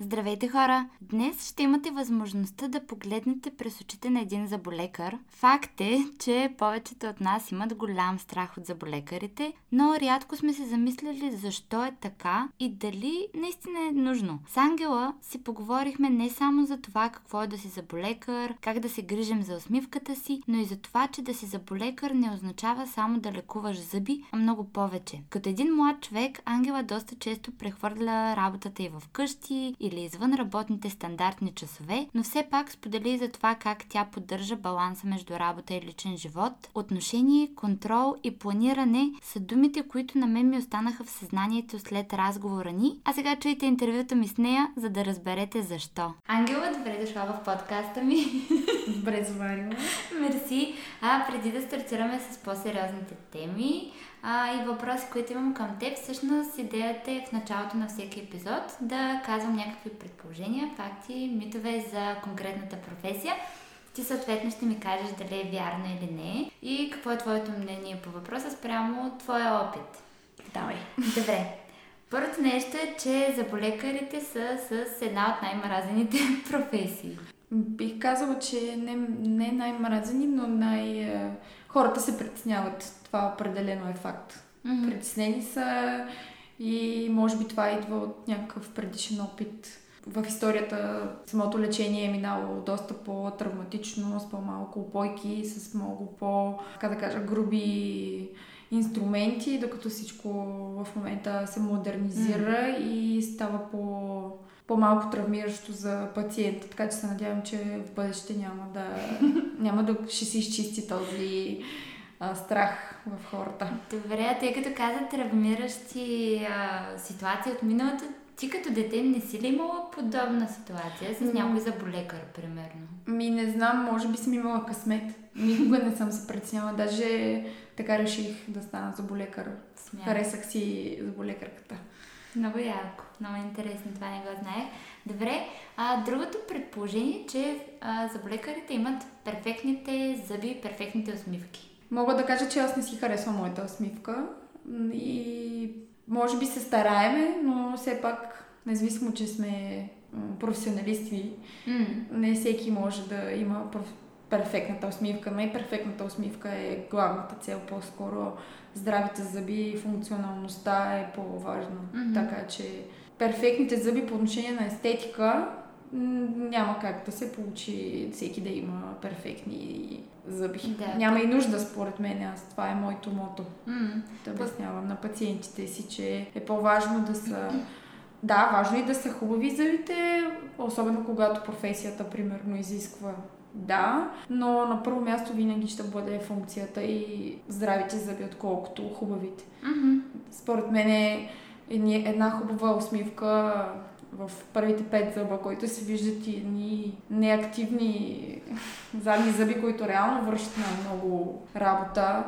Здравейте хора! Днес ще имате възможността да погледнете през очите на един заболекар. Факт е, че повечето от нас имат голям страх от заболекарите, но рядко сме се замисляли защо е така и дали наистина е нужно. С Ангела си поговорихме не само за това какво е да си заболекар, как да се грижим за усмивката си, но и за това, че да си заболекар не означава само да лекуваш зъби, а много повече. Като един млад човек, Ангела доста често прехвърля работата и в къщи или извън работните стандартни часове, но все пак сподели за това как тя поддържа баланса между работа и личен живот. Отношение, контрол и планиране са думите, които на мен ми останаха в съзнанието след разговора ни, а сега чуйте интервюто ми с нея, за да разберете защо. Ангела, добре дошла в подкаста ми. Добре заварила. Мерси. А преди да стартираме с по-сериозните теми, а, и въпроси, които имам към теб. Всъщност идеята е в началото на всеки епизод да казвам някакви предположения, факти, митове за конкретната професия. Ти съответно ще ми кажеш дали е вярно или не и какво е твоето мнение по въпроса спрямо твоя опит. Давай. Добре. Първото нещо е, че заболекарите са с една от най-мразените професии. Бих казала, че не, не най-мразени, но най... Хората се притесняват. Това определено е факт. Mm-hmm. Притеснени са и може би това идва от някакъв предишен опит. В историята самото лечение е минало доста по-травматично, с по-малко опойки, с много по, така да кажа, груби инструменти, докато всичко в момента се модернизира mm. и става по, по-малко травмиращо за пациента. Така че се надявам, че в бъдеще няма да, няма да ще се изчисти този а, страх в хората. Добре, тъй като каза травмиращи а, ситуации от миналото, ти като дете не си ли имала подобна ситуация с някой заболекар, примерно? Ми не знам, може би съм имала късмет. Никога не съм се притесняла. Даже така реших да стана заболекар. Смя. Харесах си заболекарката. Много яко, много интересно, това не го знаех. Добре, а другото предположение е, че а, заболекарите имат перфектните зъби, перфектните усмивки. Мога да кажа, че аз не си харесвам моята усмивка и може би се стараеме, но все пак, независимо, че сме професионалисти, mm. не всеки може да има перфектната усмивка. Най-перфектната усмивка е главната цел, по-скоро здравите зъби и функционалността е по-важна. Mm-hmm. Така че перфектните зъби по отношение на естетика няма как да се получи всеки да има перфектни зъби. Да, Няма и нужда, според мен. Аз това е моето мото. Mm. Да обяснявам на пациентите си, че е по-важно да са... Да, важно е да са хубави зъбите, особено когато професията, примерно, изисква да, но на първо място винаги ще бъде функцията и здравите зъби, отколкото хубавите. Mm-hmm. Според мен е една хубава усмивка в първите пет зъба, които се виждат и едни неактивни задни зъби, които реално вършат на много работа,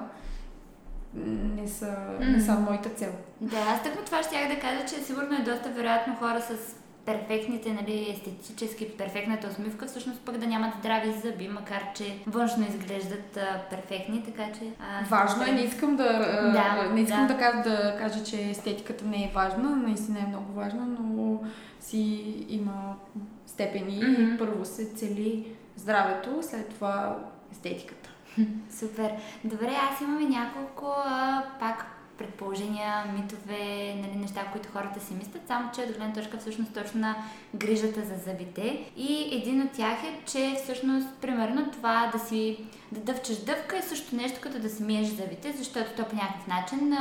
не са, не са моята цел. Да, аз тъкмо това ще да кажа, че сигурно е доста вероятно хора с перфектните, нали, естетически перфектната усмивка, всъщност пък да нямат здрави зъби, макар че външно изглеждат а, перфектни, така че... А, Важно е, не искам да, да не искам да. Да, кажа, да кажа, че естетиката не е важна, наистина е много важна, но си има степени. Mm-hmm. Първо се цели здравето, след това естетиката. Супер. Добре, аз имам и няколко а, пак предположения, митове, нали, неща, които хората си мислят, само че от гледна точка всъщност точно на грижата за зъбите. И един от тях е, че всъщност, примерно, това да си да дъвчеш дъвка е също нещо като да си миеш зъбите, защото то по някакъв начин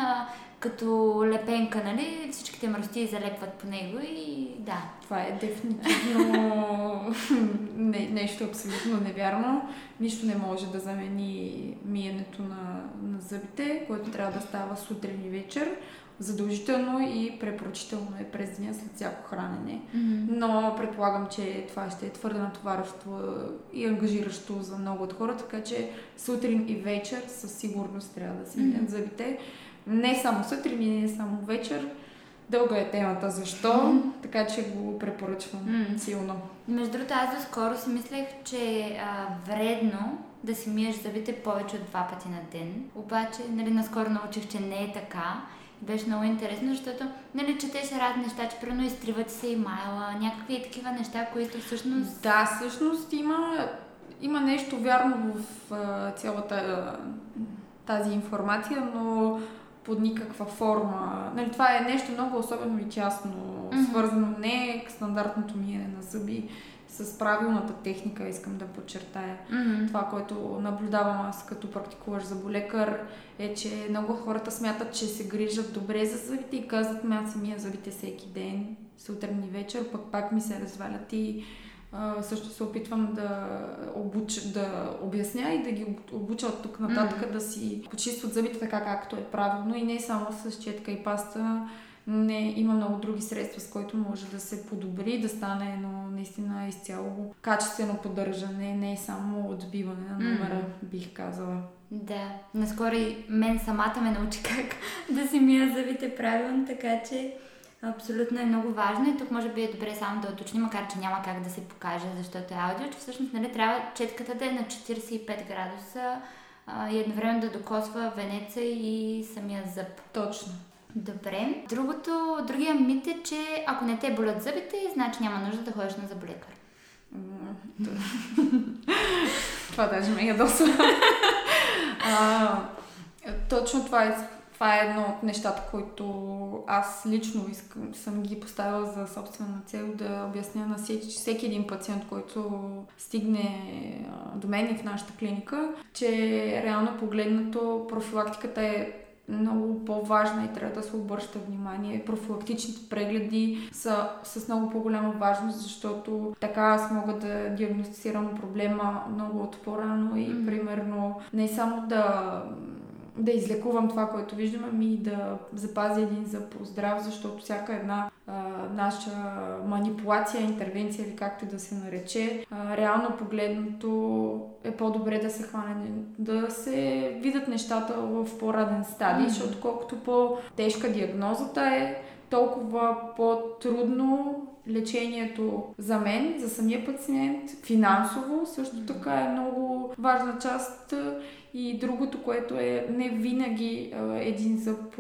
като лепенка, нали, всичките мръсти залепват по него и да. Това е дефинитивно не, нещо абсолютно невярно. Нищо не може да замени миенето на, на зъбите, което трябва да става сутрин и вечер. Задължително и препоръчително е през деня след всяко хранене. Mm-hmm. Но предполагам, че това ще е твърде натоварващо и ангажиращо за много от хора, така че сутрин и вечер със сигурност трябва да си мият mm-hmm. зъбите не само сутрин и не само вечер. Дълга е темата защо, mm-hmm. така че го препоръчвам mm-hmm. силно. Между другото, аз доскоро си мислех, че е вредно да си миеш зъбите повече от два пъти на ден. Обаче, нали, наскоро научих, че не е така Беше много интересно, защото нали, четеш разни неща, че прено изтриват се имайла, някакви такива неща, които всъщност... Да, всъщност има, има нещо вярно в а, цялата тази информация, но под никаква форма. Нали, това е нещо много особено и тясно, mm-hmm. свързано не стандартното миене на зъби, с правилната техника, искам да подчертая. Mm-hmm. Това, което наблюдавам аз като практикуваш заболекар, е, че много хората смятат, че се грижат добре за зъбите и казват, ме аз си мия зъбите всеки ден, сутрин и вечер, пък пак ми се развалят и а, също се опитвам да, обуч, да обясня и да ги обуча от тук нататък mm-hmm. да си почистват зъбите така както е правилно и не само с четка и паста. Не, има много други средства, с които може да се подобри, да стане едно наистина изцяло качествено поддържане, не само отбиване на номера, mm-hmm. бих казала. Да, наскоро и мен самата ме научи как да си мия зъбите правилно, така че Абсолютно е много важно и тук може би е добре само да уточним, макар че няма как да се покаже, защото е аудио, че всъщност нали, трябва четката да е на 45 градуса а, и едновременно да докосва венеца и самия зъб. Точно. Добре. Другото, другия мит е, че ако не те болят зъбите, значи няма нужда да ходиш на зъболекар. това даже ме ядосва. точно това е това е едно от нещата, които аз лично искам, съм ги поставила за собствена цел да обясня на всеки, всеки един пациент, който стигне до мен и в нашата клиника, че реално погледнато профилактиката е много по-важна и трябва да се обръща внимание. Профилактичните прегледи са с много по-голяма важност, защото така аз мога да диагностицирам проблема много от по-рано и mm-hmm. примерно не само да да излекувам това, което виждам, ами да запазя един за поздрав, защото всяка една а, наша манипулация, интервенция или както да се нарече, а, реално погледното е по-добре да се хване, да се видят нещата в по-раден стадий, mm-hmm. защото колкото по-тежка диагнозата е, толкова по-трудно лечението за мен, за самия пациент, финансово също така е много важна част и другото, което е не винаги един зъб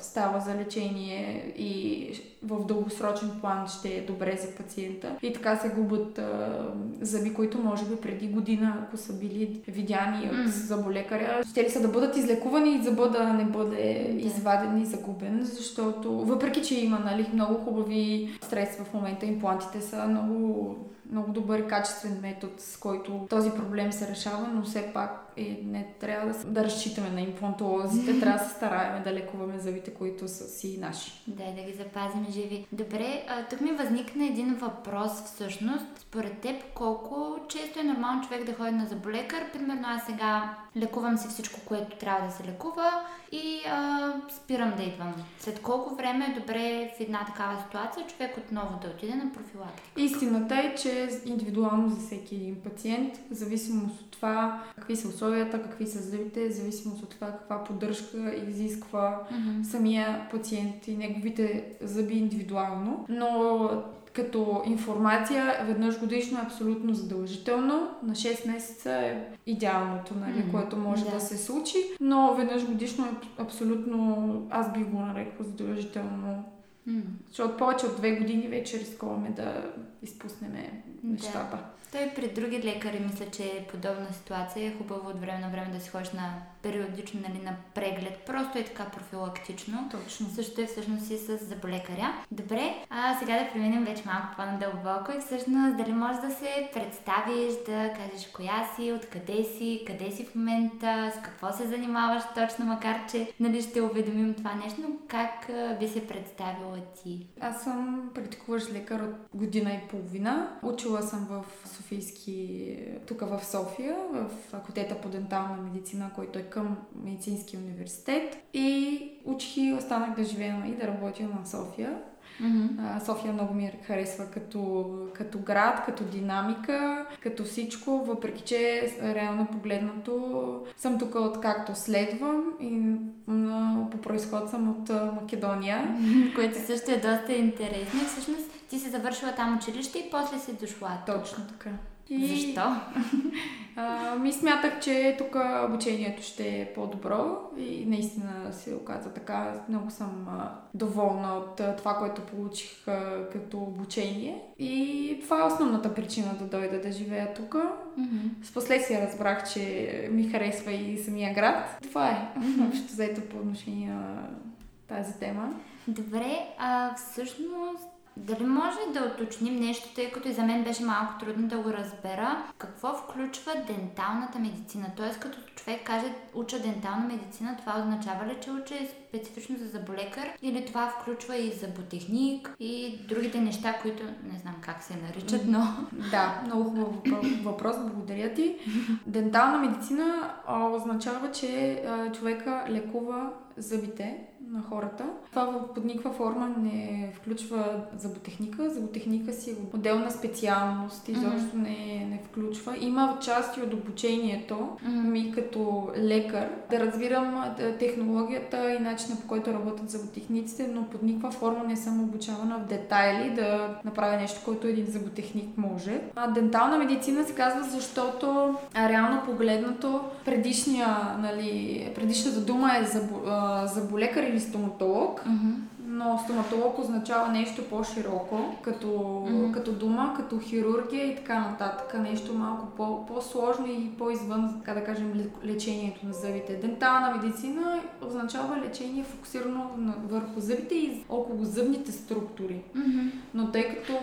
става за лечение и в дългосрочен план ще е добре за пациента. И така се губят а, зъби, които може би преди година, ако са били видяни от заболекаря, ще ли са да бъдат излекувани и зъба да не бъде да. изваден и загубен, защото въпреки, че има нали, много хубави средства в момента, имплантите са много много добър качествен метод, с който този проблем се решава, но все пак е, не трябва да, да разчитаме на имплантолозите, трябва да се стараем да лекуваме зъбите, които са си наши. Да, да ги запазим живи. Добре, а, тук ми възникна един въпрос всъщност. Според теб, колко често е нормално човек да ходи на заболекар? Примерно аз сега лекувам си всичко, което трябва да се лекува и а, спирам да идвам. След колко време е добре в една такава ситуация човек отново да отиде на профилактика? Истината е, че индивидуално за всеки един пациент, в зависимост от това какви са условията, какви са зъбите, в зависимост от това каква поддръжка изисква mm-hmm. самия пациент и неговите зъби индивидуално. Но като информация веднъж годишно е абсолютно задължително. На 6 месеца е идеалното, нали, mm-hmm. което може да. да се случи, но веднъж годишно е абсолютно, аз бих го нарекла задължително. Mm. Защото повече от две години вече рискуваме да изпуснем нещата. Да. Той при други лекари мисля, че е подобна ситуация. Е хубаво от време на време да си ходиш на периодично нали, на преглед. Просто е така профилактично. Точно. Също е всъщност и с заболекаря. Добре, а сега да преминем вече малко по-надълбоко и всъщност дали можеш да се представиш, да кажеш коя си, откъде си, къде си в момента, с какво се занимаваш точно, макар че нали, ще уведомим това нещо, но как би се представила ти? Аз съм практикуващ лекар от година и половина. Учила съм в Софийски, тук в София, в факултета по дентална медицина, който е към медицински университет. И учих и останах да живея и да работя на София. Mm-hmm. София много ми харесва като, като град, като динамика, като всичко, въпреки че реално погледнато съм тук откакто следвам и по происход съм от Македония. Което също е доста интересно. Всъщност ти си завършила там училище и после си дошла. Точно така. И... Защо? А, ми смятах, че тук обучението ще е по-добро и наистина се оказа така. Много съм а, доволна от а, това, което получих а, като обучение. И това е основната причина да дойда да живея тук. Mm-hmm. С последствие разбрах, че ми харесва и самия град. Това е mm-hmm. общо заето по отношение на тази тема. Добре, а всъщност дали може да уточним нещо, тъй като и за мен беше малко трудно да го разбера, какво включва денталната медицина? Тоест, като човек каже уча дентална медицина, това означава ли, че уча специфично за заболекар или това включва и зъботехник и другите неща, които не знам как се наричат, но... Да, много хубав въпрос, благодаря ти. Дентална медицина означава, че човека лекува зъбите на хората. Това под никаква форма не включва зъботехника. Зъботехника си е отделна специалност, изобщо mm-hmm. не, не включва. Има части от обучението mm-hmm. ми като лекар да разбирам технологията и начина по който работят зъботехниците, но под никаква форма не съм обучавана в детайли да направя нещо, което един зъботехник може. А дентална медицина се казва, защото реално погледнато предишния, нали, предишната дума е заболекар или стоматолог. Mm-hmm но стоматолог означава нещо по-широко, като, mm-hmm. като дума, като хирургия и така нататък. Нещо малко по- по-сложно и по-извън, така да кажем, лечението на зъбите. Дентална медицина означава лечение фокусирано върху зъбите и около зъбните структури. Mm-hmm. Но тъй като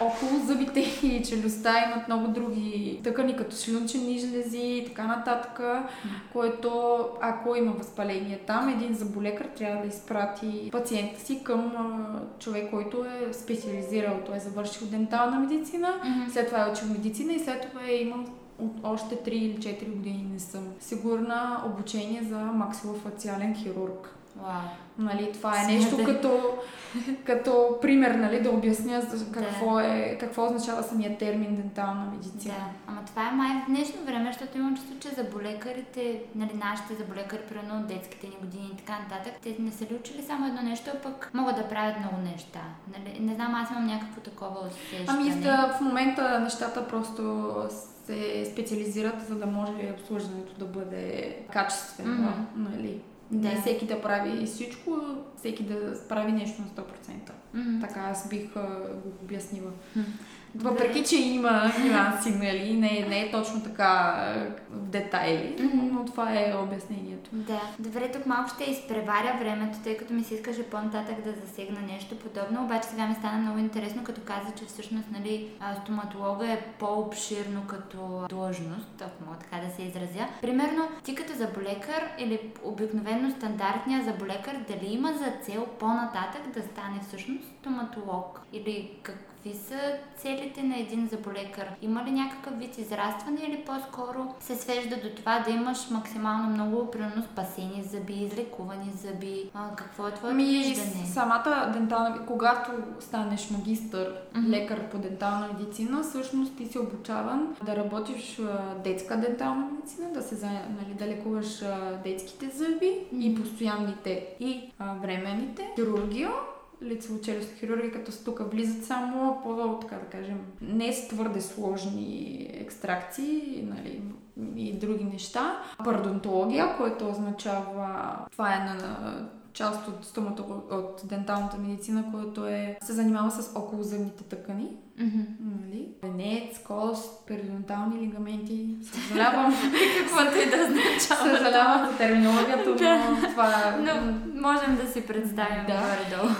около зъбите и челюстта имат много други тъкани, като шлюнчени жлези и така нататък, mm-hmm. което ако има възпаление там, един заболекар трябва да изпрати пациента си към а, човек, който е специализирал. Той е завършил дентална медицина, mm-hmm. след това е учил медицина и след това е имал от още 3 или 4 години не съм сигурна обучение за максилофациален хирург. Wow. Нали, това е нещо като, като пример, нали, да обясня какво, да. е, какво означава самия термин дентална медицина. Да, ама това е май в днешно време, защото имам чувство, че заболекарите, нали, нашите заболекари, примерно детските ни години и така нататък, те не са ли учили само едно нещо, а пък могат да правят много неща. Нали, не знам, аз имам някакво такова усещане. Ами в, в момента нещата просто се специализират, за да може обслужването да бъде качествено. Mm-hmm. Нали? Да. Не всеки да прави всичко, всеки да прави нещо на 100%. Mm-hmm. Така аз бих а, го обяснила. Mm-hmm. Въпреки, че има нюанси, нали, не, не е точно така в детайли, mm-hmm. но това е обяснението. Да. Добре, тук малко ще изпреваря времето, тъй като ми се искаше по-нататък да засегна нещо подобно, обаче сега ми стана много интересно, като каза, че всъщност нали, стоматолога е по-обширно като длъжност, ако мога така да се изразя. Примерно, ти като заболекар или обикновено стандартния заболекар, дали има за цел по-нататък да стане всъщност стоматолог? Или как, Какви са целите на един заболекар? Има ли някакъв вид израстване или по-скоро се свежда до това да имаш максимално много, примерно спасени зъби, излекувани зъби? А, какво е твоето ми, виждане? Самата дентална, когато станеш магистър, mm-hmm. лекар по дентална медицина, всъщност ти си обучаван да работиш детска дентална медицина, да се нали, да лекуваш детските зъби mm-hmm. и постоянните и а, временните, хирургия лицево-челюстна хирургия, като тук влизат само по, така да кажем, не с твърде сложни екстракции нали, и други неща. Пародонтология, което означава, това е на част от стоматолог, от денталната медицина, което е, се занимава с околозъбните тъкани. Mm-hmm. Нали? Венец, кост, периодонтални лигаменти. Съжалявам. Каквото и да означава. Съжалявам за терминологията, но това... Но можем да си представим да. горе-долу.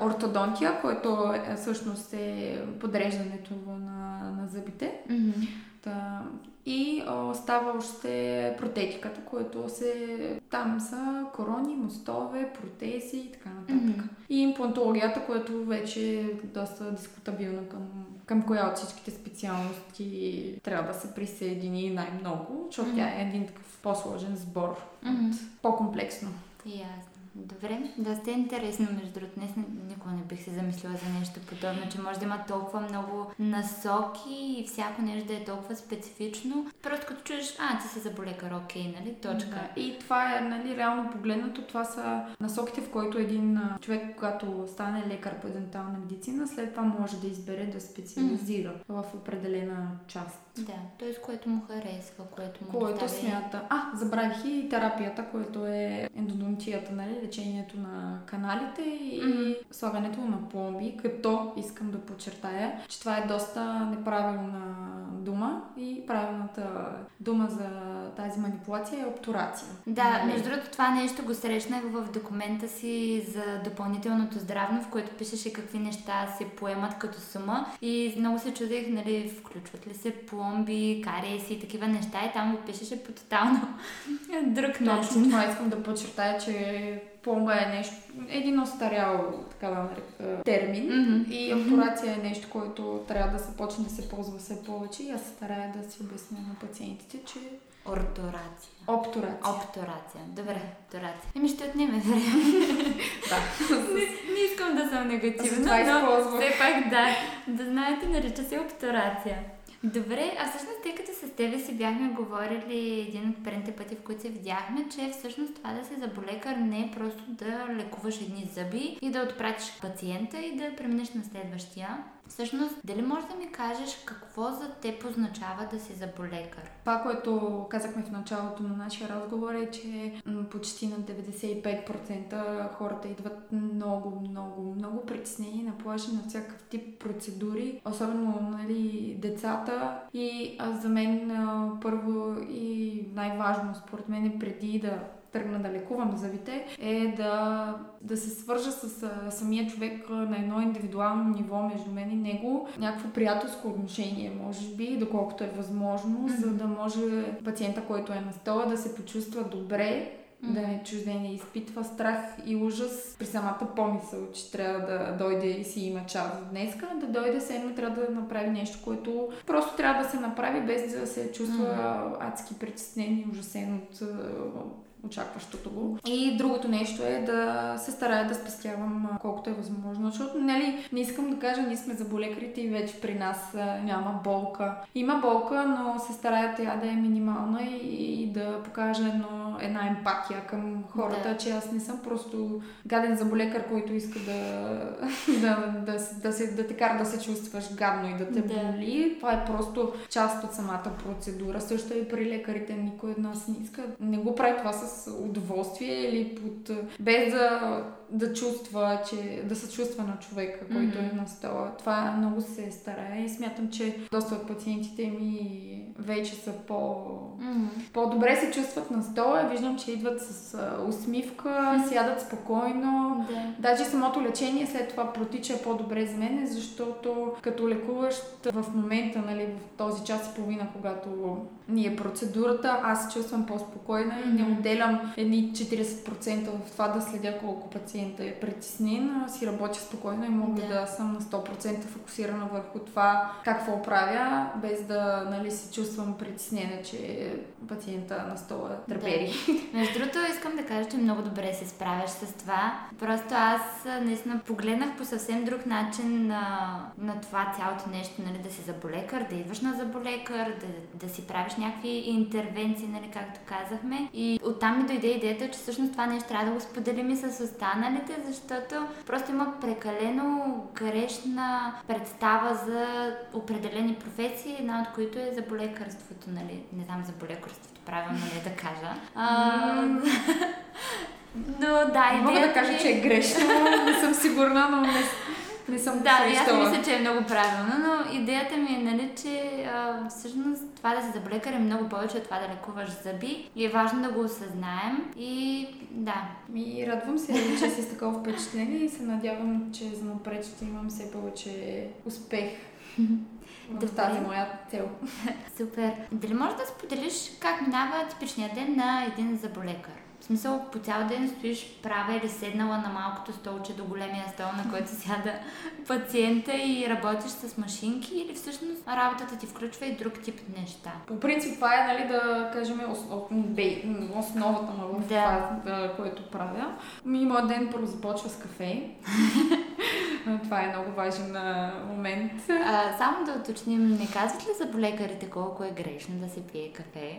ортодонтия, което е, всъщност е подреждането на, на зъбите. Mm-hmm. Та, и остава още протетиката, което се... Там са корони, мостове, протези и така нататък. Mm-hmm. И имплантологията, което вече е доста дискутабилна към, към коя от всичките специалности трябва да се присъедини най-много, защото mm-hmm. тя е един такъв по-сложен сбор, mm-hmm. по-комплексно. Ясно. Добре, доста е интересно, между другото. Днес никога не бих се замислила за нещо подобно, че може да има толкова много насоки и всяко нещо да е толкова специфично. Просто като чуеш, а, ти си заболекар, окей, нали, точка. Да. И това е, нали, реално погледнато, това са насоките, в които един човек, когато стане лекар по дентална медицина, след това може да избере да специализира mm. в определена част. Да, т.е. което му харесва, което му Което достави... смята. А, забравих и терапията, което е ендодонтията, нали, лечението на каналите и mm-hmm. слагането на пломби, като искам да подчертая, че това е доста неправилна дума и правилната дума за тази манипулация е обтурация. Да, нали? между другото това нещо го срещнах в документа си за допълнителното здравно, в което пишеше какви неща се поемат като сума и много се чудех, нали, включват ли се пломби, кариеси и такива неща и там го пишеше по тотално друг начин. Точно това искам да подчертая, че пломба е нещо, един остарял така термин mm-hmm. и обтурация е нещо, което трябва да се почне да се ползва все повече и аз се старая да си обясня на пациентите, че Ортурация. Обтурация. Обтурация. Добре, обтурация. Еми ще отнеме време. да. не, не искам да съм негативна, но все пак да. Да знаете, нарича се обтурация. Добре, а всъщност тъй като с тебе си бяхме говорили един от предните пъти, в които се видяхме, че всъщност това да се заболекар не е просто да лекуваш едни зъби и да отпратиш пациента и да преминеш на следващия. Всъщност, дали можеш да ми кажеш какво за теб означава да си заболекар? Това, което казахме в началото на нашия разговор е, че почти на 95% хората идват много, много, много притеснени, наплашени на всякакъв тип процедури, особено нали, децата. И за мен първо и най-важно според мен е преди да тръгна да лекувам зъбите, е да, да се свържа с а, самия човек на едно индивидуално ниво между мен и него. Някакво приятелско отношение, може би, доколкото е възможно, mm-hmm. за да може пациента, който е на стола, да се почувства добре Mm-hmm. да е чужден и изпитва страх и ужас при самата помисъл, че трябва да дойде и си има час днеска, да дойде се едно трябва да направи нещо, което просто трябва да се направи без да се чувства mm-hmm. адски притеснен и ужасен от очакващото го. И другото нещо е да се старая да спестявам колкото е възможно, защото нали, не искам да кажа, ние сме заболекарите и вече при нас няма болка. Има болка, но се старая тя да е минимална и, и да покажа едно, една емпатия към хората, да. че аз не съм просто гаден заболекар, който иска да, да, да, да, се, да те кара да се чувстваш гадно и да те да. боли. Това е просто част от самата процедура. Също и при лекарите никой от нас не иска. Не го прави това с удоволствие или под, без да, да чувства, че, да се чувства на човека, който mm-hmm. е на стола. Това много се старае и смятам, че доста от пациентите ми вече са по... Mm-hmm. по-добре се чувстват на стола. Виждам, че идват с усмивка, mm-hmm. сядат спокойно. Yeah. Даже самото лечение след това протича по-добре за мен, защото като лекуваш в момента, нали, в този час и половина, когато ни е процедурата, аз се чувствам по-спокойна mm-hmm. и не отделям едни 40% в това да следя колко пациента е притеснен. Си работя спокойно и мога да, да съм на 100% фокусирана върху това какво правя, без да нали, се чувствам притеснена, че пациента на стола търпери. Да. Между другото, искам да кажа, че много добре се справяш с това. Просто аз наистина погледнах по съвсем друг начин на, на това цялото нещо, нали, да си заболекар, да идваш на заболекар, да, да си правиш някакви интервенции, нали, както казахме. И оттам ми дойде идеята, че всъщност това нещо трябва да го споделим и с останалите, защото просто има прекалено грешна представа за определени професии, една от които е заболекарството, нали? Не знам заболекарството, правилно ли е да кажа. А, но да, идеята Мога да кажа, че е грешно, не съм сигурна, но не, не съм Да, аз мисля, че е много правилно, но идеята ми е, нали, че а, всъщност това да се заболекар е много повече от това да лекуваш зъби и е важно да го осъзнаем и да. И радвам се, че си с такова впечатление и се надявам, че за напред ще имам все повече успех в тази моя цел. Супер. Дали можеш да споделиш как минава типичният ден на един заболекар? В смисъл, по цял ден стоиш права или седнала на малкото столче до големия стол, на който сяда пациента и работиш с машинки или всъщност работата ти включва и друг тип неща? По принцип това е, нали, да кажем, основата на да. това, което правя. И моят ден първо започва с кафе. това е много важен момент. А, само да уточним, не казват ли за болекарите колко е грешно да се пие кафе?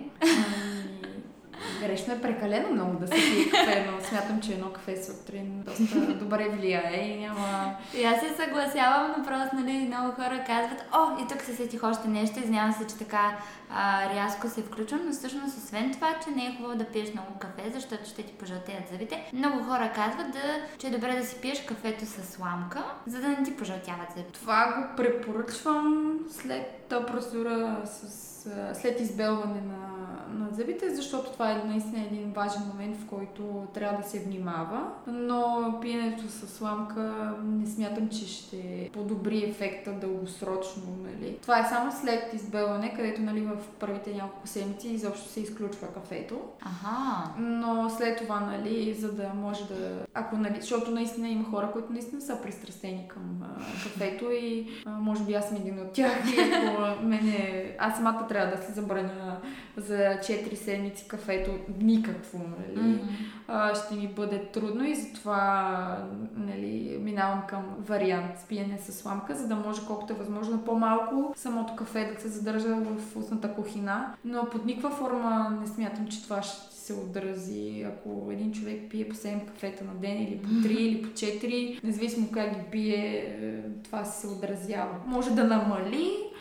Грешно е прекалено много да се пие кафе, но смятам, че едно кафе сутрин доста добре влияе и няма... И аз се съгласявам, но просто нали, много хора казват, о, и тук се сетих още нещо, извинявам се, че така а, рязко се включвам, но всъщност освен това, че не е хубаво да пиеш много кафе, защото ще ти пожълтеят зъбите, много хора казват, да, че е добре да си пиеш кафето с сламка, за да не ти пожълтяват зъбите. Това го препоръчвам след процедура с след избелване на, на зъбите, защото това е наистина един важен момент, в който трябва да се внимава. Но пиенето с сламка не смятам, че ще подобри ефекта дългосрочно. Нали. Това е само след избелване, където нали, в първите няколко седмици изобщо се изключва кафето. Ага. Но след това, нали, за да може да... Ако, нали, защото наистина има хора, които наистина са пристрастени към а, кафето и а, може би аз съм един от тях и ако мене... Аз самата трябва да се забраня за 4 седмици кафето никакво, нали? Mm-hmm. А, ще ми бъде трудно и затова нали, минавам към вариант с пиене с сламка, за да може колкото е възможно по-малко самото кафе да се задържа в устната кухина. Но под никаква форма не смятам, че това ще се отрази, ако един човек пие по 7 кафета на ден или по 3 или по 4, независимо как ги пие, е, това се отразява. Може да намали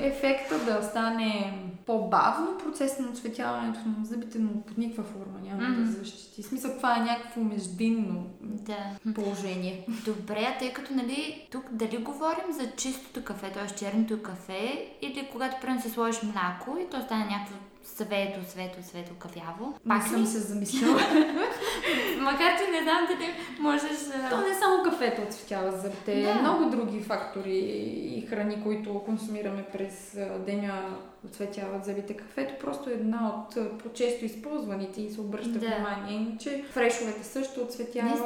ефекта да стане по-бавно процес на оцветяването на зъбите, но под никаква форма няма mm-hmm. да защити. Смисъл, това е някакво междинно да. положение. Добре, а тъй като нали, тук дали говорим за чистото кафе, т.е. черното кафе, или когато прямо се сложиш мляко и то стане някакво свето, свето, свето, кафяво. Пак не съм се замислила. Макар, че не знам дали можеш... То не само кафето отцветява зъбите, да. много други фактори и храни, които консумираме през деня оцветяват зъбите. Кафето просто е една от по-често използваните и се обръща да. внимание. Иначе фрешовете също оцветяват.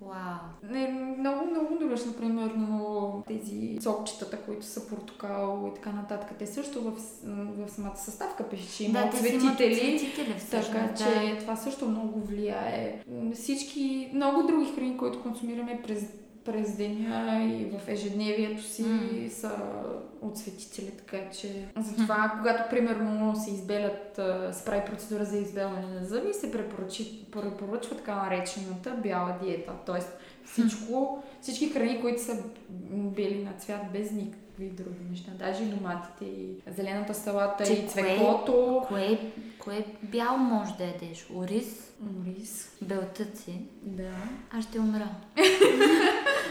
Вау. Не, много, много добре, например, но тези сокчетата, които са портокал и така нататък, те също в, в самата съставка пише, че има да, цветители. така да. че това също много влияе. Всички, много други храни, които консумираме през през деня и в ежедневието си mm. са отсветители, така че затова, когато примерно се избелят, се прави процедура за избелване на зъби, се препоръчва така наречената бяла диета, т.е. всичко, всички храни, които са бели на цвят без никакви други неща, даже и доматите, и зелената салата, че и цвеклото. Кое, кое бяло може да ядеш? Ориз? Ориз. Белтъци? Да. Аз ще умра.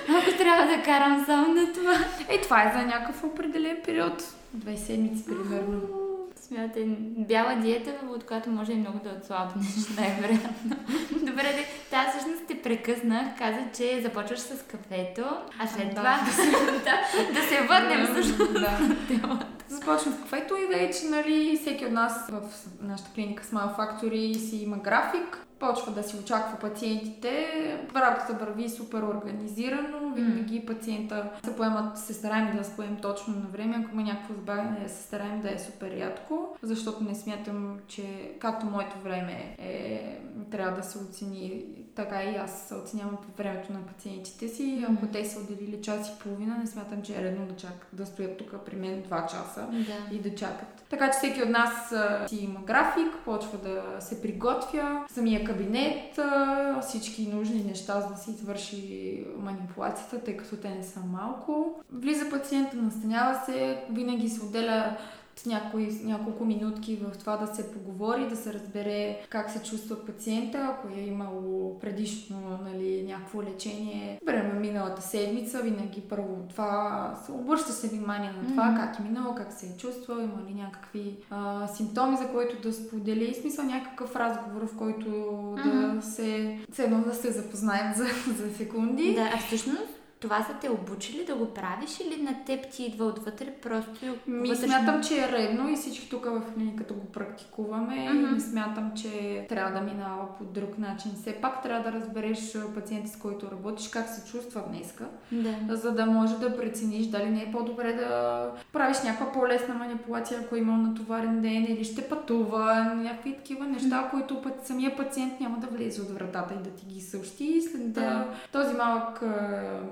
Ако трябва да карам само на това. Е, това е за някакъв определен период. Две седмици, примерно. Смятай, бяла диета, от която може и много да отслабнеш, най-вероятно. Добре, де, тази всъщност те прекъснах, каза, че започваш с кафето, а след да. това да, да, да се върнем всъщност да. Започвам с кафето и вече, нали, всеки от нас в нашата клиника Smile Factory си има график, почва да си очаква пациентите. Работата върви супер организирано. Винаги пациента се поемат, се стараем да се поем точно на време. Ако има някакво забавяне, се стараем да е супер рядко, защото не смятам, че както моето време е, трябва да се оцени, така и аз оценявам по времето на пациентите си. Ако те са отделили час и половина, не смятам, че е редно да, чак, да стоят тук при мен 2 часа да. и да чакат. Така че всеки от нас а, си има график, почва да се приготвя. Самия кабинет, а, всички нужни неща, за да се извърши манипулацията, тъй като те не са малко. Влиза пациента, настанява се, винаги се отделя някои, няколко минутки в това да се поговори, да се разбере как се чувства пациента, ако е имало предишно нали, някакво лечение. Време миналата седмица, винаги първо това обръща се внимание на това, mm-hmm. как е минало, как се е чувствал, има ли някакви а, симптоми, за които да сподели, и смисъл някакъв разговор, в който mm-hmm. да се, едно да се запознаем за, за секунди. Да, а всъщност това са те обучили да го правиш или на теб ти идва отвътре просто Ми вътрешно... смятам, че е редно и всички тук в клиниката го практикуваме mm-hmm. и смятам, че трябва да минава по друг начин. Все пак трябва да разбереш пациента, с който работиш, как се чувства днеска, да. за да може да прецениш дали не е по-добре да правиш някаква по-лесна манипулация, ако има натоварен ден или ще пътува, някакви такива неща, mm-hmm. които път, самия пациент няма да влезе от вратата и да ти ги съобщи. След да. този малък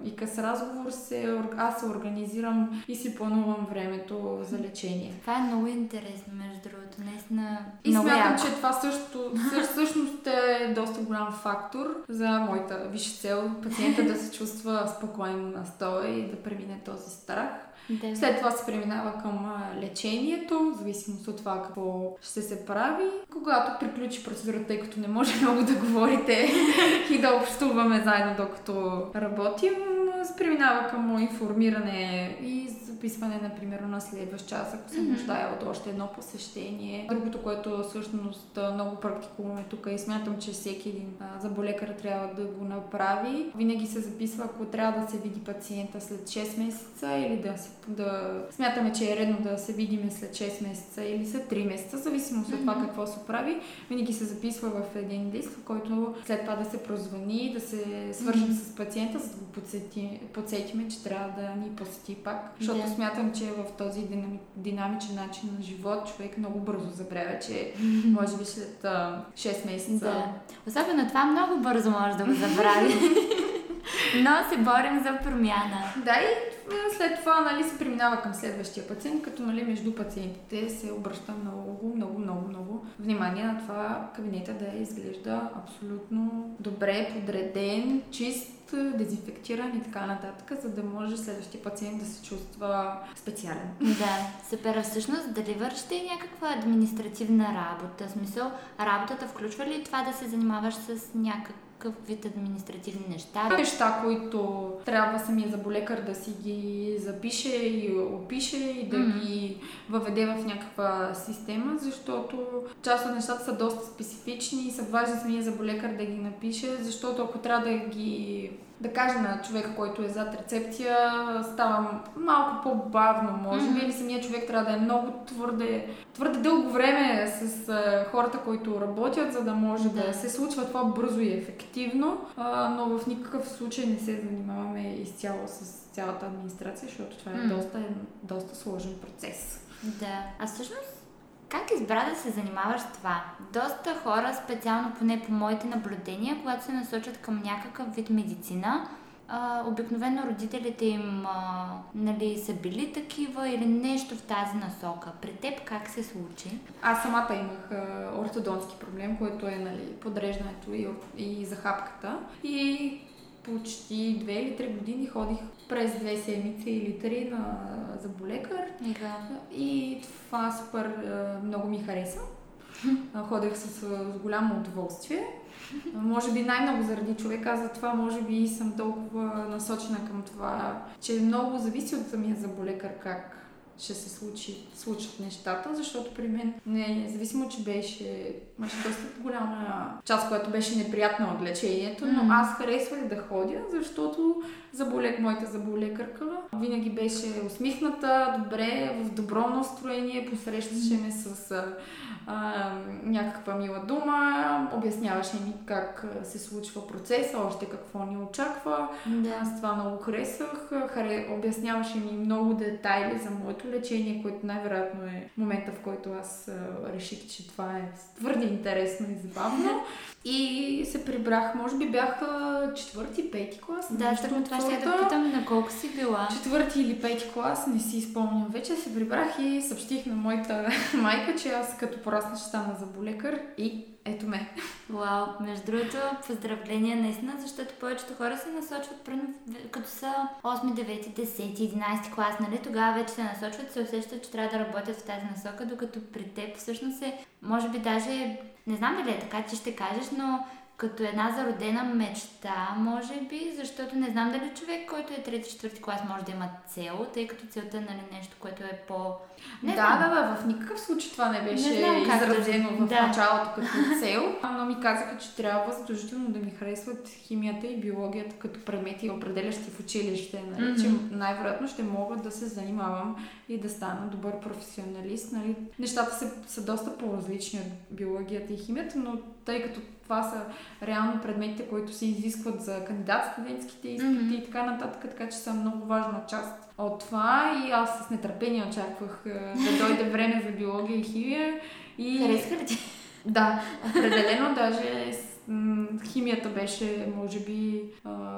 и къс разговор се, аз се организирам и си планувам времето за лечение. Това е много интересно, между другото. Наистина. И много смятам, яко. че това също, всъщност е доста голям фактор за моята висша цел пациента да се чувства спокойно на стола и да премине този страх. Да. След това се преминава към лечението, в зависимост от това какво ще се прави. Когато приключи процедурата, тъй като не може много да говорите и да общуваме заедно докато работим, преминава към информиране и записване, например, на следващ час, ако се нуждае от още едно посещение. Другото, което всъщност много практикуваме тук и смятам, че всеки един заболекар трябва да го направи. Винаги се записва, ако трябва да се види пациента след 6 месеца или да, се, да смятаме, че е редно да се видиме след 6 месеца или след 3 месеца, зависимост от това какво се прави. Винаги се записва в един лист, в който след това да се прозвани, да се свържим с пациента, за да го подсети, подсетиме, че трябва да ни посети пак. Защото yeah. Смятам, че в този динами, динамичен начин на живот човек много бързо забравя, че може би след а, 6 месеца. Да. Особено това много бързо може да го забрави. Но се борим за промяна. Да, и след това нали, се преминава към следващия пациент, като нали, между пациентите се обръща много, много, много, много внимание на това кабинета да изглежда абсолютно добре, подреден, чист, дезинфектиран и така нататък, за да може следващия пациент да се чувства специален. Да, супер. Всъщност, дали вършите някаква административна работа? В смисъл, работата включва ли това да се занимаваш с някакъв какъв вид административни неща. Неща, които трябва самия заболекар да си ги запише и опише и да mm-hmm. ги въведе в някаква система, защото част от нещата са доста специфични и са важни самия заболекар да ги напише, защото ако трябва да ги да кажа на човека, който е зад рецепция, става малко по-бавно, може би, mm-hmm. или самия човек трябва да е много твърде, твърде дълго време с а, хората, които работят, за да може да. да се случва това бързо и ефективно, а, но в никакъв случай не се занимаваме изцяло с цялата администрация, защото това е mm-hmm. доста, доста сложен процес. Да. А всъщност как избра да се занимаваш с това? Доста хора, специално поне по моите наблюдения, когато се насочат към някакъв вид медицина, обикновено родителите им нали, са били такива или нещо в тази насока. При теб как се случи? Аз самата имах ортодонски проблем, който е нали, подреждането и, и захапката. И почти две или три години ходих през две седмици или три на заболекар. Да. И това супер много ми хареса. Ходех с, с голямо удоволствие. Може би най-много заради човека, аз затова може би съм толкова насочена към това, че много зависи от самия заболекар как ще се случи, случат нещата, защото при мен, независимо, че беше, имаше доста голяма част, която беше неприятна от лечението, но аз харесвах да ходя, защото заболек, моята заболекарка винаги беше усмихната, добре, в добро настроение, посрещаше ме с а, някаква мила дума, обясняваше ми как се случва процеса, още какво ни очаква. Да. Аз това много харесах. Харе... Обясняваше ми много детайли за моето лечение, което най-вероятно е момента, в който аз а, реших, че това е твърде интересно и забавно. И се прибрах, може би бях четвърти, пети клас. Да, точно това ще да питам на колко си била. Четвърти или пети клас, не си спомням вече. Се прибрах и съобщих на моята майка, че аз като порасна ще стана заболекар и ето ме. Вау, между другото, поздравления наистина, защото повечето хора се насочват като са 8, 9, 10, 11 клас, нали? Тогава вече се насочват, се усещат, че трябва да работят в тази насока, докато при теб всъщност е, може би даже, не знам дали е така, че ще кажеш, но като една зародена мечта, може би, защото не знам дали човек, който е трети, четвърти клас може да има цел, тъй като целта е нали, нещо, което е по... Не да, да, да, в никакъв случай това не беше не изразено да... в да. началото като цел, но ми казаха, че трябва задължително да ми харесват химията и биологията като предмети, определящи в училище, нали, mm-hmm. че най-вероятно ще мога да се занимавам и да стана добър професионалист. Нали. Нещата са, са доста по-различни от биологията и химията, но тъй като това са реално предметите, които се изискват за кандидат студентските изпити mm-hmm. и така нататък, така че са много важна част от това и аз с нетърпение очаквах е, да дойде време за биология и химия. И... Харесва ли ти? Да, определено даже химията беше, може би,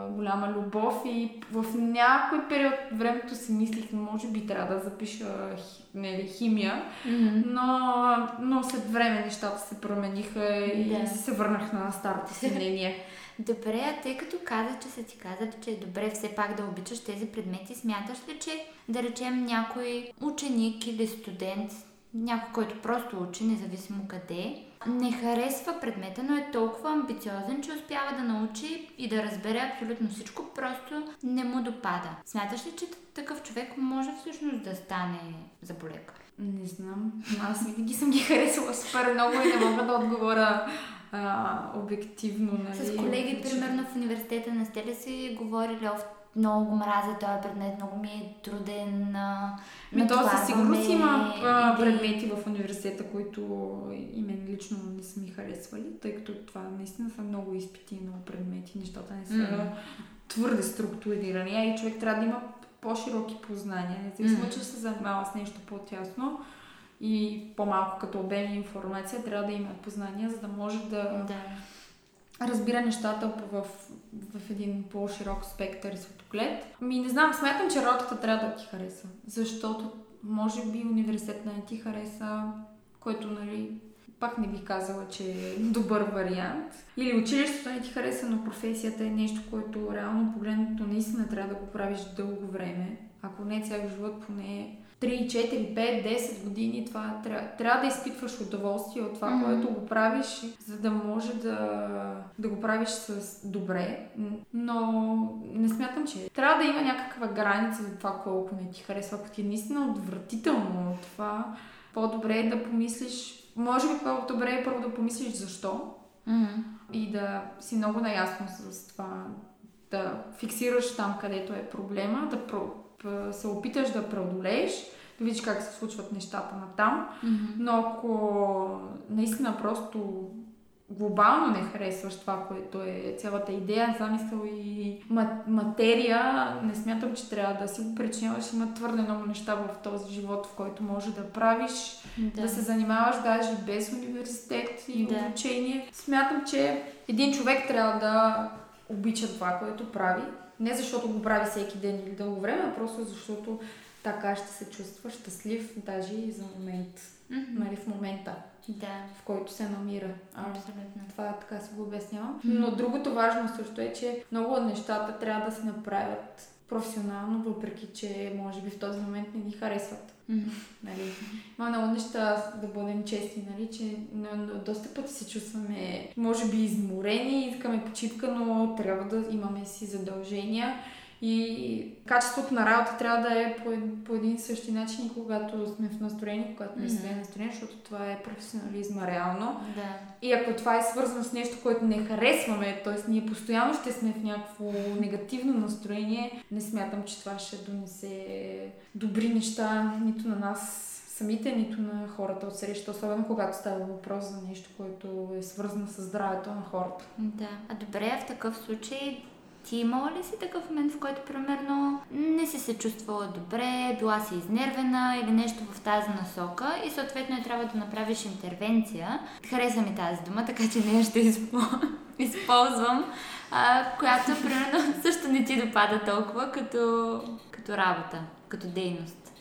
голяма любов и в някой период от времето си мислих, може би трябва да запиша не, химия, mm-hmm. но, но след време нещата се промениха и да. се върнах на старото си мнение. Добре, а тъй като каза, че са ти казали, че е добре все пак да обичаш тези предмети, смяташ ли, че да речем някой ученик или студент, някой, който просто учи, независимо къде, не харесва предмета, но е толкова амбициозен, че успява да научи и да разбере абсолютно всичко, просто не му допада. Смяташ ли, че такъв човек може всъщност да стане заболекар? Не знам. Аз винаги съм ги харесала супер много и не мога да отговоря а, обективно. Нали? С колеги, примерно в университета не сте ли си говорили много го мразя този предмет, много ми е труден. Ми то със сигурност има а, предмети в университета, които и мен лично не са ми харесвали, тъй като това наистина са много изпити, много предмети, нещата не са mm. твърде структурирани, а и човек трябва да има по-широки познания, независимо, mm. че се занимава с нещо по-тясно и по-малко като обем информация, трябва да има познания, за да може да, да. Разбира нещата в, в един по-широк спектър и светоглед. Ми не знам, смятам, че работата трябва да ти хареса, защото може би университет не ти хареса, което, нали, пак не бих казала, че е добър вариант. Или училището не ти хареса, но професията е нещо, което реално погледнато наистина трябва да го правиш дълго време. Ако не цял живот, поне 3, 4, 5, 10 години, това трябва, трябва да изпитваш удоволствие от това, mm-hmm. което го правиш, за да може да, да го правиш с добре. Но не смятам, че трябва да има някаква граница за това колко не ти харесва. Ако ти е наистина отвратително от това, по-добре е да помислиш, може би по-добре е първо да помислиш защо mm-hmm. и да си много наясно с това, да фиксираш там, където е проблема, да се опиташ да преодолееш, да видиш как се случват нещата на там. Mm-hmm. Но ако наистина просто глобално не харесваш това, което е цялата идея, замисъл и материя, не смятам, че трябва да си го причиняваш. Има твърде много неща в този живот, в който може да правиш, да, да се занимаваш даже без университет и да. обучение. Смятам, че един човек трябва да обича това, което прави не защото го прави всеки ден или дълго време, а просто защото така ще се чувства щастлив, даже и за момент. Mm-hmm. Нали, в момента, да. в който се намира. Абсолютно. Това така се го обяснявам. Mm-hmm. Но другото важно също е, че много от нещата трябва да се направят професионално, въпреки че може би в този момент не ни харесват. Mm-hmm. Нали? Има много неща, да бъдем честни, нали? че доста пъти се чувстваме, може би, изморени, искаме почивка, но трябва да имаме си задължения и качеството на работа трябва да е по, по един същи начин, когато сме в настроение, когато не сме в настроение, защото това е професионализма реално. Да. И ако това е свързано с нещо, което не харесваме, т.е. ние постоянно ще сме в някакво негативно настроение, не смятам, че това ще донесе добри неща нито на нас самите, нито на хората от среща, особено когато става въпрос за нещо, което е свързано с здравето на хората. Да. А добре, в такъв случай ти имала ли си такъв момент, в който, примерно, не си се чувствала добре, била си изнервена или нещо в тази насока и съответно е трябва да направиш интервенция? Хареса ми тази дума, така че не ще използвам, а, която, примерно, също не ти допада толкова като, като работа, като дейност.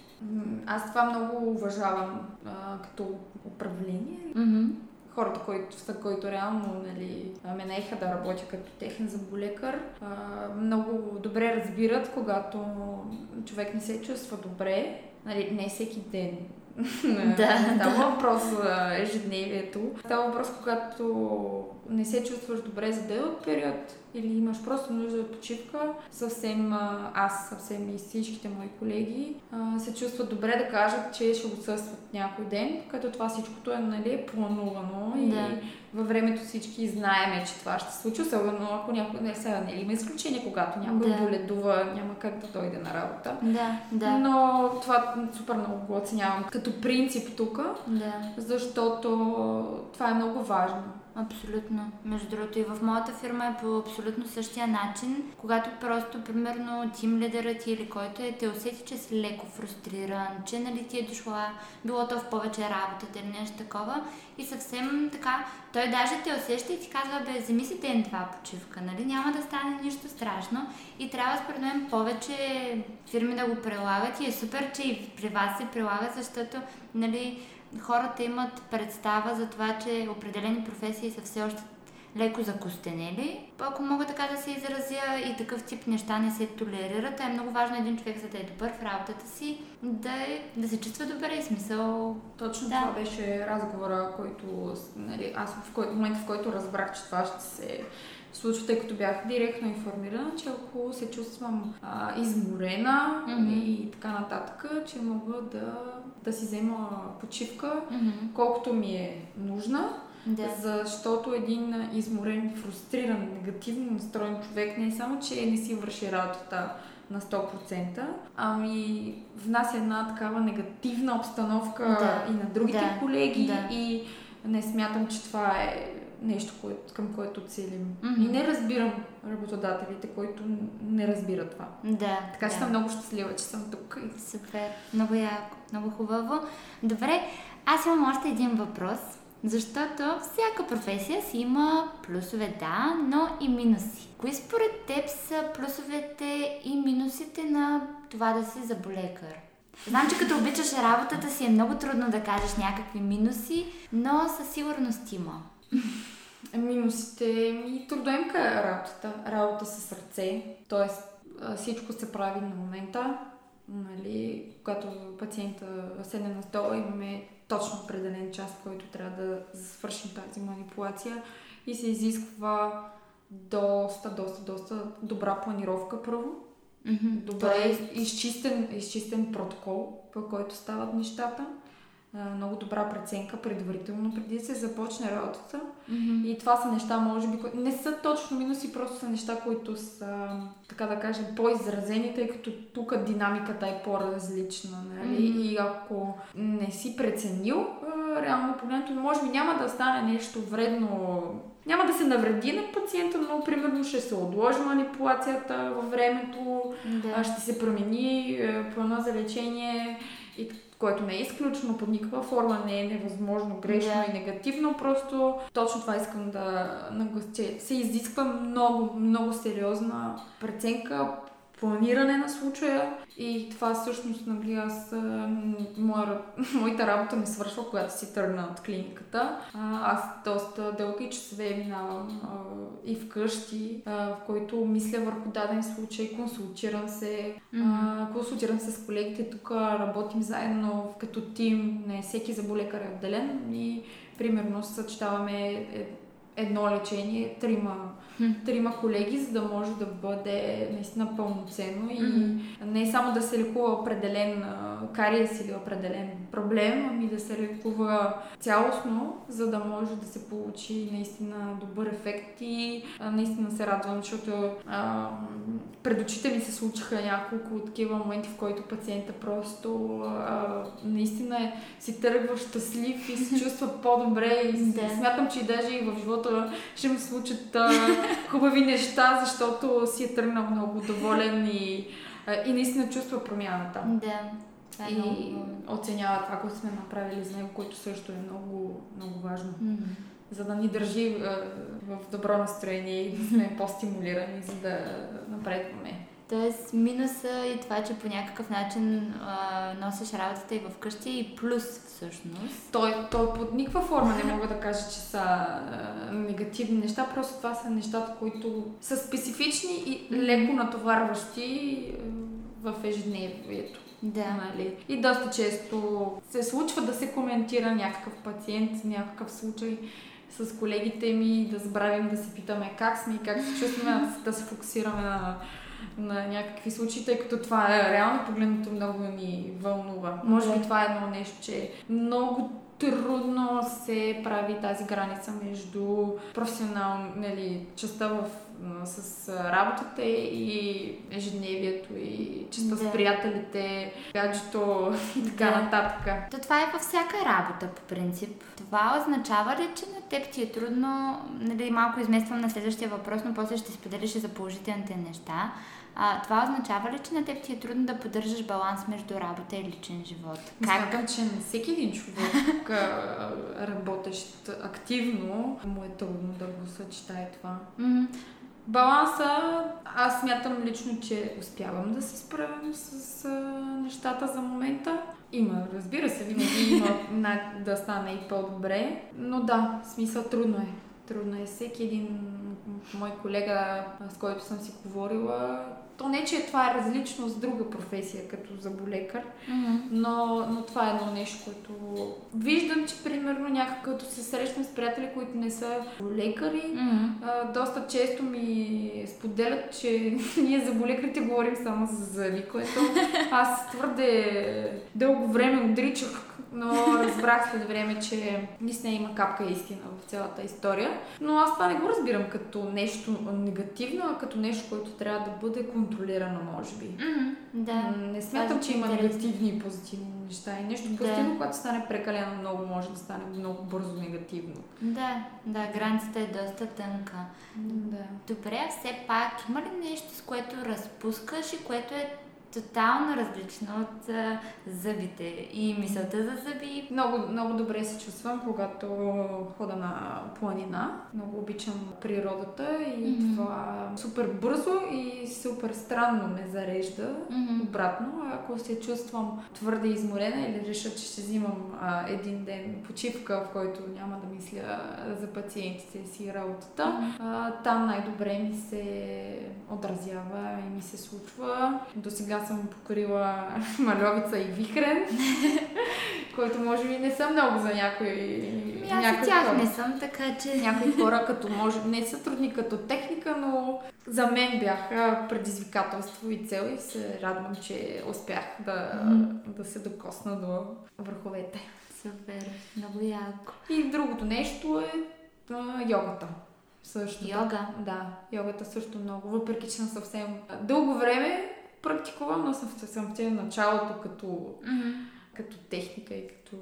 Аз това много уважавам а, като управление. Mm-hmm хората, които, са, които реално нали, ме наеха да работя като техен заболекар, много добре разбират, когато човек не се чувства добре, нали, не всеки ден да, става въпрос за ежедневието. Става въпрос, когато не се чувстваш добре за дълъг период или имаш просто нужда от почивка, съвсем аз, съвсем и всичките мои колеги се чувстват добре да кажат, че ще отсъстват някой ден, като това всичкото е нали, планувано и да. във времето всички знаеме, че това ще се случи, особено ако някой не се нали, има изключение, когато някой да. боледува, няма как да дойде на работа. Да, да. Но това супер много го оценявам като принцип тук, да. защото това е много важно. Абсолютно. Между другото и в моята фирма е по абсолютно същия начин, когато просто, примерно, тим лидерът или който е, те усети, че си леко фрустриран, че нали ти е дошла, било то в повече работата или нещо такова и съвсем така, той даже те усеща и ти казва, бе, вземи си ден това почивка, нали, няма да стане нищо страшно. И трябва според мен повече фирми да го прилагат. И е супер, че и при вас се прилага, защото, нали, хората имат представа за това, че определени професии са все още леко закостенели. Ако мога така да се изразя и такъв тип неща не се толерират, е много важно един човек, за да е добър в работата си, да, е, да се чувства добре и смисъл. Точно да. това беше разговора, който нали, аз в, кой, в момента, в който разбрах, че това ще се случва, тъй като бях директно информирана, че ако се чувствам а, изморена mm-hmm. и така нататък, че мога да, да си взема почивка, mm-hmm. колкото ми е нужна. Да. Защото един изморен, фрустриран, негативно настроен човек не е само, че не си върши работата на 100%, ами внася една такава негативна обстановка да. и на другите да. колеги да. и не смятам, че това е нещо, което, към което целим. Mm-hmm. И не разбирам работодателите, които не разбират това. Да. Така че да. съм много щастлива, че съм тук. Супер. Много яко. Много хубаво. Добре, аз имам още един въпрос. Защото всяка професия си има плюсове, да, но и минуси. Кои според теб са плюсовете и минусите на това да си заболекар? Знам, че като обичаш работата си е много трудно да кажеш някакви минуси, но със сигурност има. Минусите ми трудоемка е работата. Работа с сърце, т.е. всичко се прави на момента. Нали, когато пациента седне на стола, имаме точно определен час, в който трябва да свършим тази манипулация и се изисква доста, доста, доста добра планировка първо. Mm-hmm. Добре е... изчистен, изчистен протокол, по който стават нещата много добра преценка предварително, преди да се започне работата. Mm-hmm. И това са неща, може би, които не са точно минуси, просто са неща, които са, така да кажем, по-изразени, тъй като тук динамиката е по-различна. Нали? Mm-hmm. И ако не си преценил, реално погледнато, може би няма да стане нещо вредно няма да се навреди на пациента, но примерно ще се отложи манипулацията във времето, да. ще се промени плана за лечение и което не е изключено под никаква форма, не е невъзможно, грешно yeah. и негативно, просто точно това искам да наглася. Се изисква много, много сериозна преценка, планиране на случая. И това всъщност, нали, аз, моя, моята работа не свършва, когато си тръгна от клиниката. А, аз доста дълги часове минавам а, и вкъщи, а, в който мисля върху даден случай, консултирам се, а, консултирам се с колегите, тук работим заедно като тим, не всеки заболекар е отделен. И примерно съчетаваме е, едно лечение, трима трима колеги, за да може да бъде наистина пълноценно и не само да се лекува определен кариес или определен проблем, ами да се лекува цялостно, за да може да се получи наистина добър ефект и наистина се радвам, защото а, пред очите ми се случиха няколко такива моменти, в които пациента просто а, наистина е, си тръгва щастлив и се чувства по-добре и да. смятам, че и даже и в живота ще му случат а, хубави неща, защото си е тръгнал много доволен и, и наистина чувства промяната. Да. Това е и много... оценява това, което сме направили за него, което също е много, много важно. Mm-hmm. За да ни държи в добро настроение и да сме по-стимулирани, за да напредваме. Тоест, минуса и това, че по някакъв начин а, носиш работата и в къщи и плюс всъщност. Той, той под никаква форма не мога да кажа, че са а, негативни неща, просто това са нещата, които са специфични и леко натоварващи в ежедневието. Да. Нали? И доста често се случва да се коментира някакъв пациент, някакъв случай с колегите ми, да забравим да се питаме как сме и как се чувстваме, да се фокусираме на, на някакви случаи, тъй като това е реално погледнато много ни вълнува. Може би това е едно нещо, че много трудно се прави тази граница между професионално, нали, частта в, с работата и ежедневието и частта да. с приятелите, гаджето и така да. нататък. То това е във всяка работа, по принцип. Това означава ли, че на теб ти е трудно, нали, малко измествам на следващия въпрос, но после ще споделиш и за положителните неща. А, това означава ли, че на теб ти е трудно да поддържаш баланс между работа и личен живот? Как? Смятам, че на всеки един човек, работещ активно, му е трудно да го съчетае това. Mm-hmm. Баланса, аз смятам лично, че успявам да се справям с а, нещата за момента. Има, разбира се, винаги има да стане и по-добре, но да, смисъл трудно е. Трудно е. Всеки един мой колега, с който съм си говорила, то не, че това е различно с друга професия, като заболекар, mm-hmm. но, но това е едно нещо, което виждам, че примерно някак като се срещам с приятели, които не са лекари, mm-hmm. а, доста често ми споделят, че ние за болекарите говорим само за зъби, което аз твърде дълго време отричах но разбрах след време, че наистина има капка истина в цялата история. Но аз това не го разбирам като нещо негативно, а като нещо, което трябва да бъде контролирано, може би. Mm-hmm, да. Не смятам, че има негативни и позитивни неща. И нещо позитивно, да. когато стане прекалено много, може да стане много бързо негативно. Да, да, границата е доста тънка. Да. Добре, все пак има ли нещо, с което разпускаш и което е тотално различно от а, зъбите и мисълта за зъби. Много, много добре се чувствам, когато хода на планина. Много обичам природата и mm-hmm. това супер бързо и супер странно ме зарежда. Mm-hmm. Обратно, ако се чувствам твърде изморена или реша, че ще взимам а, един ден почивка, в който няма да мисля за пациентите си и работата, mm-hmm. а, там най-добре ми се отразява и ми се случва. До сега съм покорила Малевица и Вихрен, който може би не съм много за някои... Ми, аз някои тях хора. не съм, така че... Някои хора като може... Не са трудни като техника, но за мен бяха предизвикателство и цел и се радвам, че успях да, mm. да се докосна до върховете. Супер, много яко. И другото нещо е а, йогата. Също. Йога? Да, йогата също много, въпреки че съм съвсем дълго време практикувам, но съм, съм в началото като, mm-hmm. като техника и като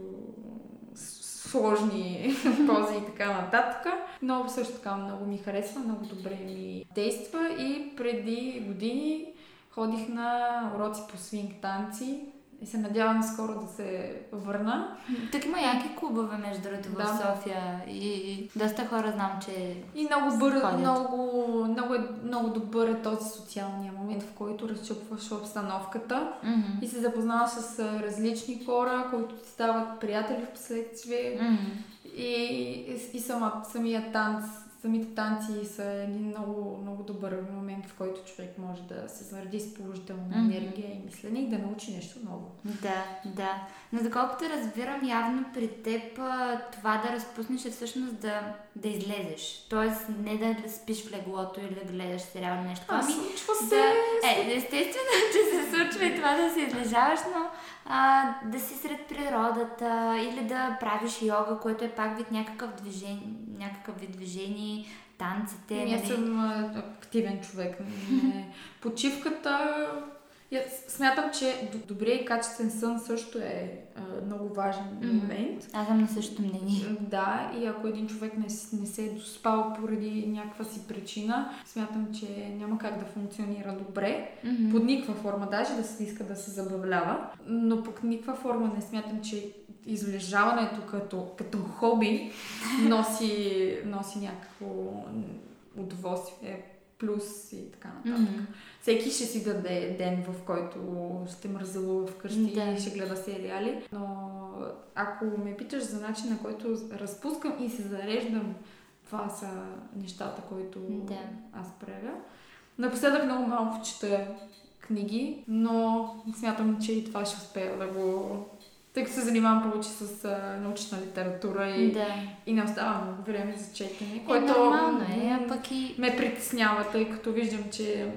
сложни пози и така нататък. Но също така много ми харесва, много добре ми действа и преди години ходих на уроци по свинг танци и се надявам скоро да се върна. Тук има яки клубове, между другото, да. в София. И доста хора знам, че. И много, бър, много, много, е, много добър е този социалния момент, в който разчупваш обстановката mm-hmm. и се запознаваш с различни хора, които ти стават приятели в последствие. Mm-hmm. И, и, и сама, самия танц самите танци са един много, много добър момент, в който човек може да се заради с положителна mm-hmm. енергия и мислене и да научи нещо ново. Да, да. Но доколкото разбирам, явно при теб това да разпуснеш е всъщност да, да излезеш. Тоест не да спиш в леглото или да гледаш сериал или нещо. А, ами, случва се. Да, е, естествено, че се случва и това да се излежаваш, но а, да си сред природата или да правиш йога, което е пак вид някакъв, движение, някакъв вид движение, танците. Ние нали? съм активен човек. Почивката Смятам, че добрият и качествен сън също е а, много важен mm-hmm. момент. Аз съм на същото мнение. Да, и ако един човек не, не се е доспал поради някаква си причина, смятам, че няма как да функционира добре. Mm-hmm. Под никаква форма, даже да се иска да се забавлява. Но по никаква форма не смятам, че излежаването като, като хоби носи, носи някакво удоволствие, плюс и така нататък. Mm-hmm всеки ще си даде ден, в който ще мързелува вкъщи да. и ще гледа сериали. Но ако ме питаш за начин, на който разпускам и се зареждам, това са нещата, които да. аз правя. Напоследък много малко чета книги, но смятам, че и това ще успея да го тъй като се занимавам повече с а, научна литература и, Да. и не остава много време за четене, Е, което нормално е, м, а пък и... ме притеснява, тъй като виждам, че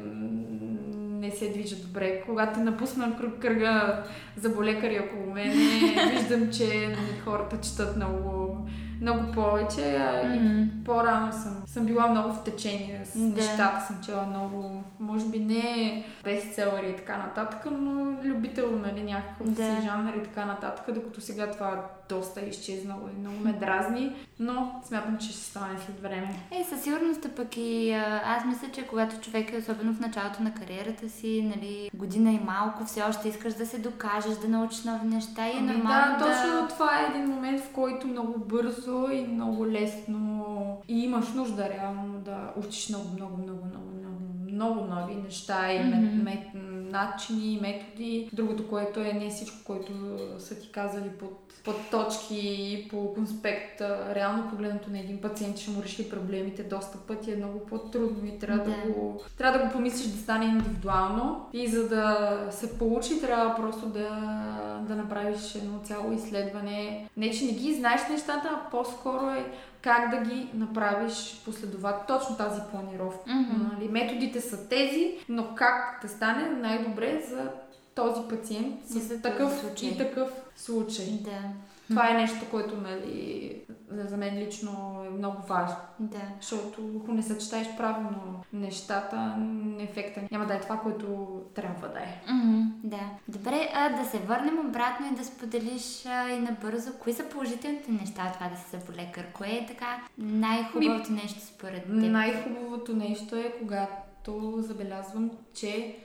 не се движа добре. Когато напусна кръг, кръга за болекари около мен, виждам, че хората четат много, много повече. А и по-рано съм, съм била много в течение с Да. нещата, съм чела много, може би не бестселъри и така нататък, но любител, нали, някакъв Да. си жанр и така нататък, докато сега това доста е изчезнало и много ме дразни, но смятам, че ще стане след време. Е, със сигурност, пък и аз мисля, че когато човек е особено в началото на кариерата си, нали, година и малко, все още искаш да се докажеш, да научиш нови неща и е Ами нормално да, да... точно това е един момент, в който много бързо и много лесно и имаш нужда реално да учиш много, много, много, много, много, много нови неща и мет, мет, начини, методи. Другото, което е не всичко, което са ти казали под, под точки и по конспект, реално погледнато на един пациент ще му реши проблемите доста пъти е много по-трудно и трябва да, Да. го трябва да го помислиш да стане индивидуално и за да се получи трябва просто да, да направиш едно цяло изследване. Не, че не ги знаеш нещата, а по-скоро е как да ги направиш последователно. Точно тази планировка. Мгм. Нали? Методите са тези, но как да стане най-добре за този пациент с такъв случай. и такъв случай. Да, Това е нещо, което нали, за мен лично е много важно. да. Защото ако не съчетаеш правилно нещата, ефекта няма да е това, което трябва да е. Мгм, да. Добре, а да се върнем обратно и да споделиш а, и набързо, кои са положителните неща от това да си заболекар? Кое е така най-хубавото нещо според теб? Най-хубавото нещо е, когато забелязвам, че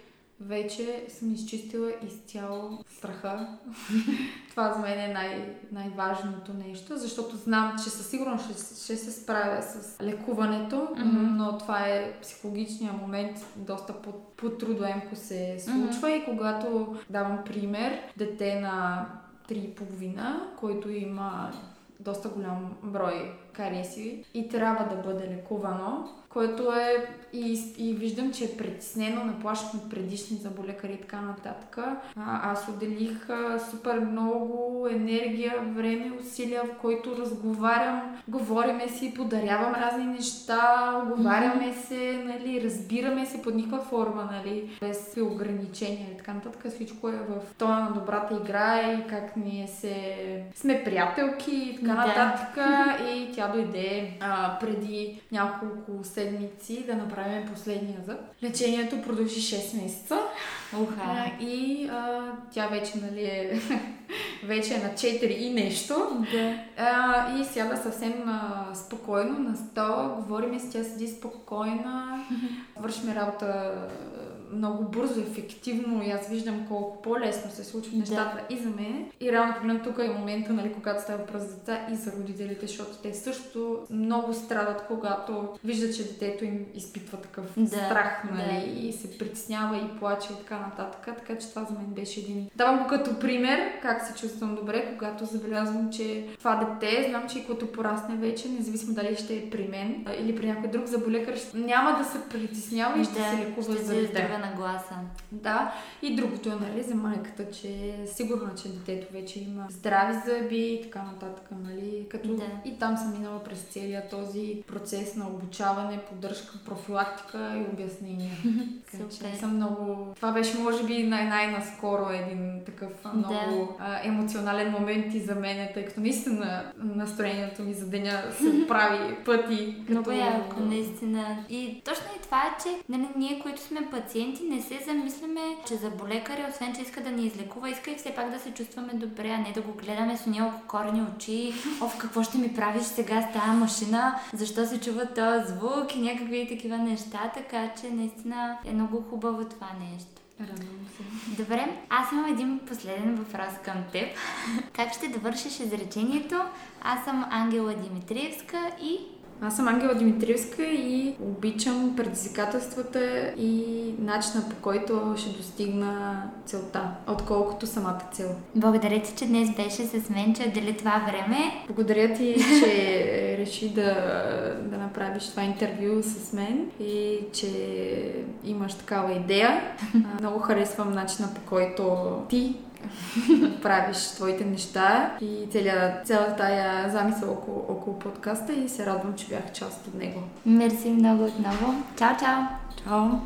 вече съм изчистила изцяло страха. Това за мен е най- най-важното нещо, защото знам, че със сигурност ще, ще се справя с лекуването, Мгм. но това е психологичният момент, доста по- по-трудоемко се случва и когато давам пример, дете на 3,5, който има доста голям брой кариеси и трябва да бъде лекувано, което е и, и виждам, че е притеснено, наплашват от предишни заболекари и така нататък. А, аз отделих а, супер много енергия, време, усилия, в който разговарям, говориме си, подарявам разни неща, оговаряме се, нали, разбираме се под никаква форма, нали, без ограничения и така нататък. Всичко е в тона на добрата игра и как ние се сме приятелки и така Да. нататък. И тя дойде а, преди няколко седмици да направим последния зъб. Лечението продължи 6 месеца. Уха. А, и а, тя вече, нали, е, вече е на 4 и нещо. Да. А, и сяда съвсем а, спокойно на стола, говориме с тя седи спокойна, вършим работа много бързо, ефективно и аз виждам колко по-лесно се случват Да. нещата и за мен. И реално погледно тук е момента, нали, когато става въпрос за деца и за родителите, защото те също много страдат, когато виждат, че детето им изпитва такъв Да, страх, нали, да. и се притеснява и плаче и така нататък. Така че това за мен беше един. Давам го като пример, как се чувствам добре, когато забелязвам, че това дете, знам, че и като порасне вече, независимо дали ще е при мен или при някой друг заболекар, няма да се притеснява и ще се лекува за се дете. Здраве нагласа. Да, и другото е, нали, за майката, че е сигурна, че детето вече има здрави зъби и така нататък, нали, като Да. и там съм минала през целия този процес на обучаване, поддръжка, профилактика и обяснение. Така че съм много... Това беше, може би, най- най-наскоро един такъв много а, емоционален момент и за мен, тъй като наистина настроението ми за деня се прави пъти. Много яко, наистина. И точно и това е, че нали, ние, които сме пациенти, не се замисляме, че за болекаря, освен че иска да ни излекува, иска и все пак да се чувстваме добре, а не да го гледаме с няколко корени очи. Оф, какво ще ми правиш сега с тази машина? Защо се чува този звук и някакви такива неща, така че наистина е много хубаво това нещо. Радвам се. Добре, аз имам един последен въпрос към теб. Как ще довършиш изречението? Аз съм Ангела Димитриевска и Аз съм Ангела Димитриевска и обичам предизвикателствата и начина по който ще достигна целта, отколкото самата цел. Благодаря ти, че днес беше с мен, че отдели това време. Благодаря ти, че реши да, да направиш това интервю с мен и че имаш такава идея. Много харесвам начина по който ти правиш твоите неща и целият, цялата тая замисъл около, около подкаста и се радвам, че бях част от него. Мерси много отново. Чао, чао! Чао!